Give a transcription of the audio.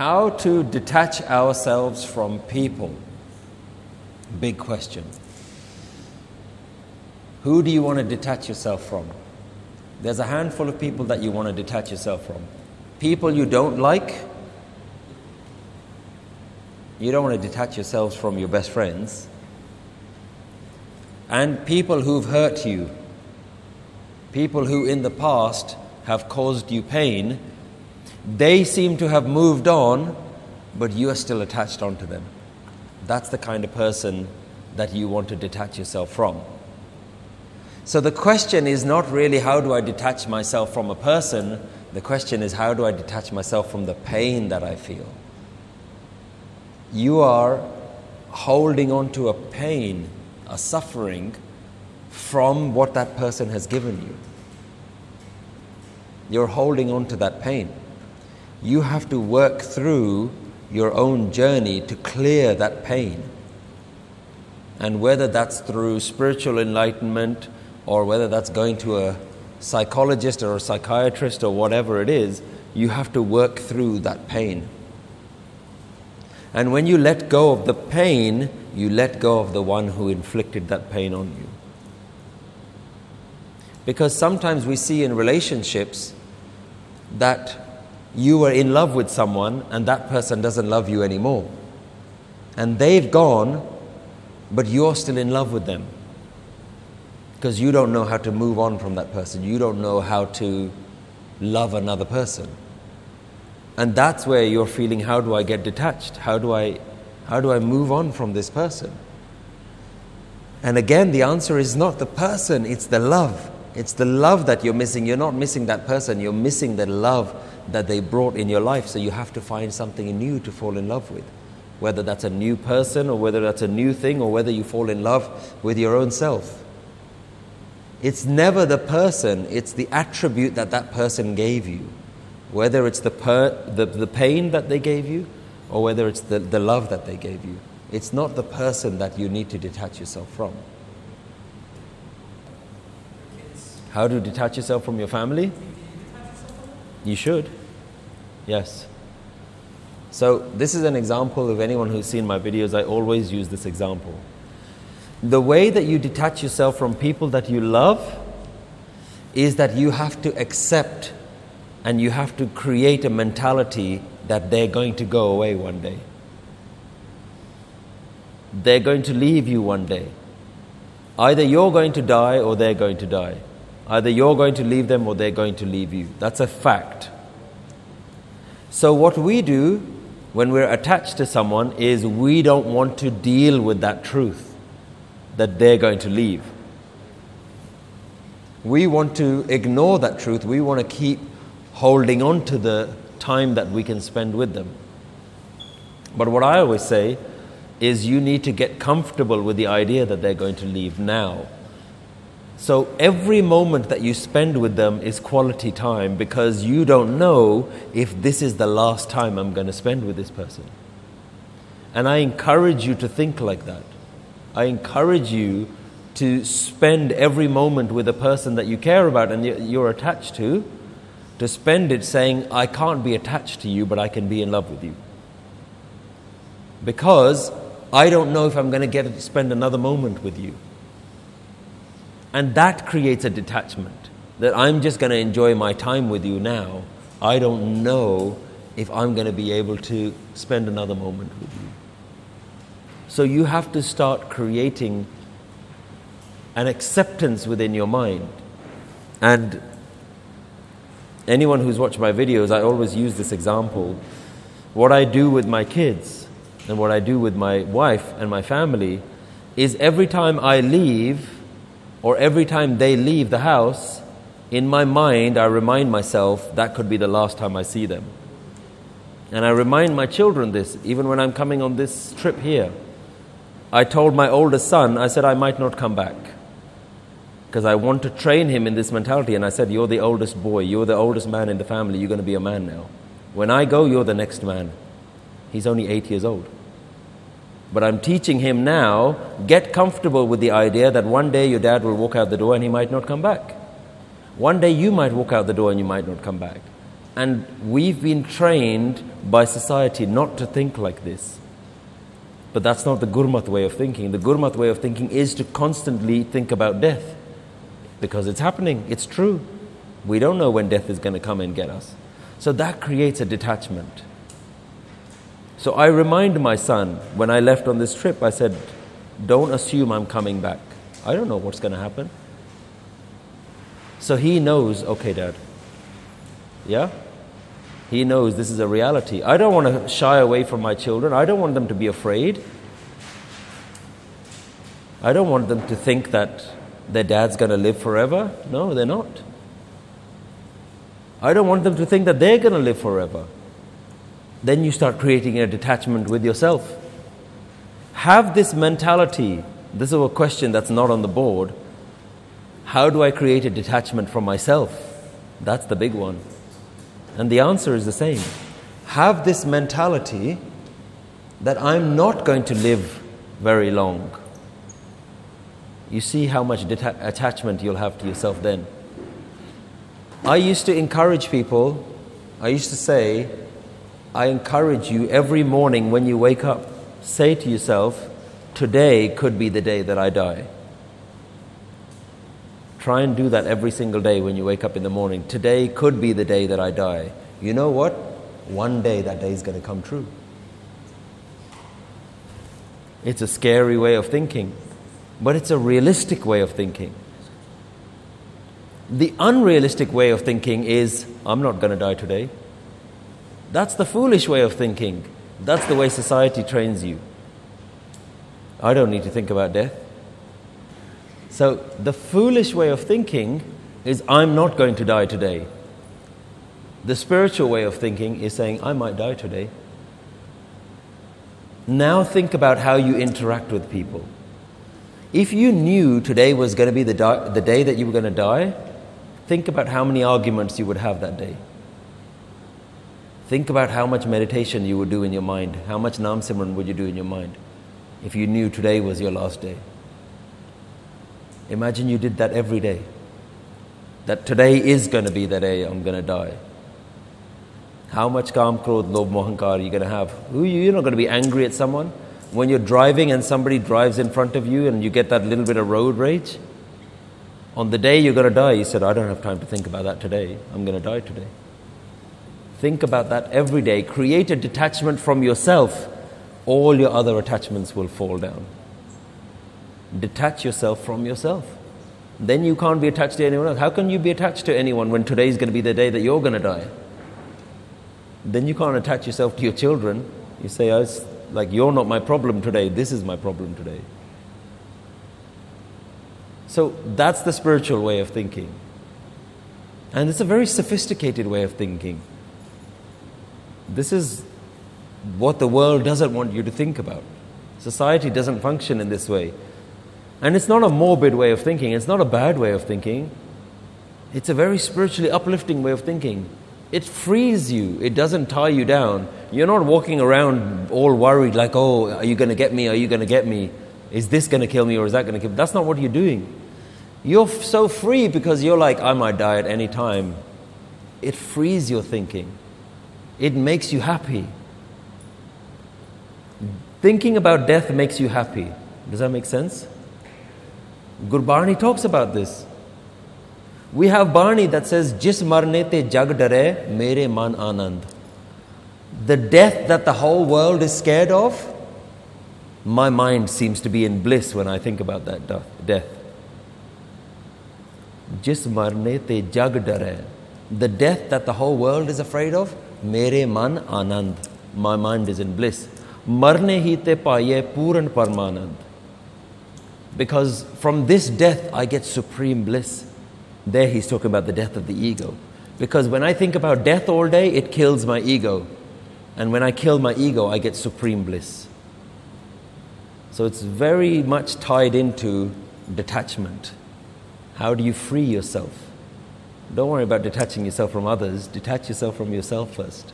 How to detach ourselves from people? Big question. Who do you want to detach yourself from? There's a handful of people that you want to detach yourself from. People you don't like, you don't want to detach yourselves from your best friends. And people who've hurt you, people who in the past have caused you pain, they seem to have moved on, but you are still attached onto them. That's the kind of person that you want to detach yourself from. So the question is not really how do I detach myself from a person, the question is how do I detach myself from the pain that I feel? You are holding on to a pain, a suffering from what that person has given you. You're holding on to that pain. You have to work through your own journey to clear that pain. And whether that's through spiritual enlightenment or whether that's going to a psychologist or a psychiatrist or whatever it is, you have to work through that pain. And when you let go of the pain, you let go of the one who inflicted that pain on you. Because sometimes we see in relationships that you were in love with someone and that person doesn't love you anymore. And they've gone, but you're still in love with them. Because you don't know how to move on from that person. You don't know how to love another person. And that's where you're feeling how do I get detached? How do I, how do I move on from this person? And again, the answer is not the person, it's the love. It's the love that you're missing. You're not missing that person, you're missing the love that they brought in your life. So you have to find something new to fall in love with. Whether that's a new person or whether that's a new thing or whether you fall in love with your own self. It's never the person, it's the attribute that that person gave you. Whether it's the, per, the, the pain that they gave you or whether it's the, the love that they gave you. It's not the person that you need to detach yourself from. How to detach yourself from your family? You should. Yes. So, this is an example of anyone who's seen my videos. I always use this example. The way that you detach yourself from people that you love is that you have to accept and you have to create a mentality that they're going to go away one day. They're going to leave you one day. Either you're going to die or they're going to die. Either you're going to leave them or they're going to leave you. That's a fact. So, what we do when we're attached to someone is we don't want to deal with that truth that they're going to leave. We want to ignore that truth. We want to keep holding on to the time that we can spend with them. But what I always say is you need to get comfortable with the idea that they're going to leave now. So every moment that you spend with them is quality time because you don't know if this is the last time I'm going to spend with this person. And I encourage you to think like that. I encourage you to spend every moment with a person that you care about and you're attached to, to spend it saying, I can't be attached to you, but I can be in love with you. Because I don't know if I'm going to get to spend another moment with you. And that creates a detachment that I'm just going to enjoy my time with you now. I don't know if I'm going to be able to spend another moment with you. So you have to start creating an acceptance within your mind. And anyone who's watched my videos, I always use this example. What I do with my kids and what I do with my wife and my family is every time I leave, or every time they leave the house, in my mind, I remind myself that could be the last time I see them. And I remind my children this, even when I'm coming on this trip here. I told my oldest son, I said, I might not come back. Because I want to train him in this mentality. And I said, You're the oldest boy, you're the oldest man in the family, you're going to be a man now. When I go, you're the next man. He's only eight years old. But I'm teaching him now get comfortable with the idea that one day your dad will walk out the door and he might not come back. One day you might walk out the door and you might not come back. And we've been trained by society not to think like this. But that's not the Gurmat way of thinking. The Gurmat way of thinking is to constantly think about death because it's happening, it's true. We don't know when death is going to come and get us. So that creates a detachment. So I remind my son when I left on this trip, I said, Don't assume I'm coming back. I don't know what's going to happen. So he knows, okay, dad. Yeah? He knows this is a reality. I don't want to shy away from my children. I don't want them to be afraid. I don't want them to think that their dad's going to live forever. No, they're not. I don't want them to think that they're going to live forever. Then you start creating a detachment with yourself. Have this mentality. This is a question that's not on the board. How do I create a detachment from myself? That's the big one. And the answer is the same. Have this mentality that I'm not going to live very long. You see how much deta- attachment you'll have to yourself then. I used to encourage people, I used to say, I encourage you every morning when you wake up, say to yourself, Today could be the day that I die. Try and do that every single day when you wake up in the morning. Today could be the day that I die. You know what? One day that day is going to come true. It's a scary way of thinking, but it's a realistic way of thinking. The unrealistic way of thinking is, I'm not going to die today. That's the foolish way of thinking. That's the way society trains you. I don't need to think about death. So, the foolish way of thinking is, I'm not going to die today. The spiritual way of thinking is saying, I might die today. Now, think about how you interact with people. If you knew today was going to be the, di- the day that you were going to die, Think about how many arguments you would have that day. Think about how much meditation you would do in your mind. How much Nam Simran would you do in your mind if you knew today was your last day? Imagine you did that every day. That today is going to be the day I'm going to die. How much Kam, Krodh, Lobh, Mohankar are you going to have? You're not going to be angry at someone. When you're driving and somebody drives in front of you and you get that little bit of road rage, on the day you're going to die, you said, I don't have time to think about that today. I'm going to die today. Think about that every day. Create a detachment from yourself. All your other attachments will fall down. Detach yourself from yourself. Then you can't be attached to anyone else. How can you be attached to anyone when today is going to be the day that you're going to die? Then you can't attach yourself to your children. You say, oh, like, you're not my problem today. This is my problem today. So that's the spiritual way of thinking. And it's a very sophisticated way of thinking. This is what the world doesn't want you to think about. Society doesn't function in this way. And it's not a morbid way of thinking, it's not a bad way of thinking. It's a very spiritually uplifting way of thinking. It frees you, it doesn't tie you down. You're not walking around all worried, like, oh, are you going to get me? Are you going to get me? Is this going to kill me or is that going to kill me? That's not what you're doing. You're so free because you're like, I might die at any time. It frees your thinking, it makes you happy. Thinking about death makes you happy. Does that make sense? Gurbani talks about this. We have Bani that says, Jis marne te jag dare, mere man anand. The death that the whole world is scared of, my mind seems to be in bliss when I think about that death. Jis marne te jag dare. The death that the whole world is afraid of, my mind is in bliss. marne hi te paye puran parmanand because from this death I get supreme bliss. There he's talking about the death of the ego. Because when I think about death all day it kills my ego. And when I kill my ego I get supreme bliss. So it's very much tied into detachment. How do you free yourself? Don't worry about detaching yourself from others, detach yourself from yourself first.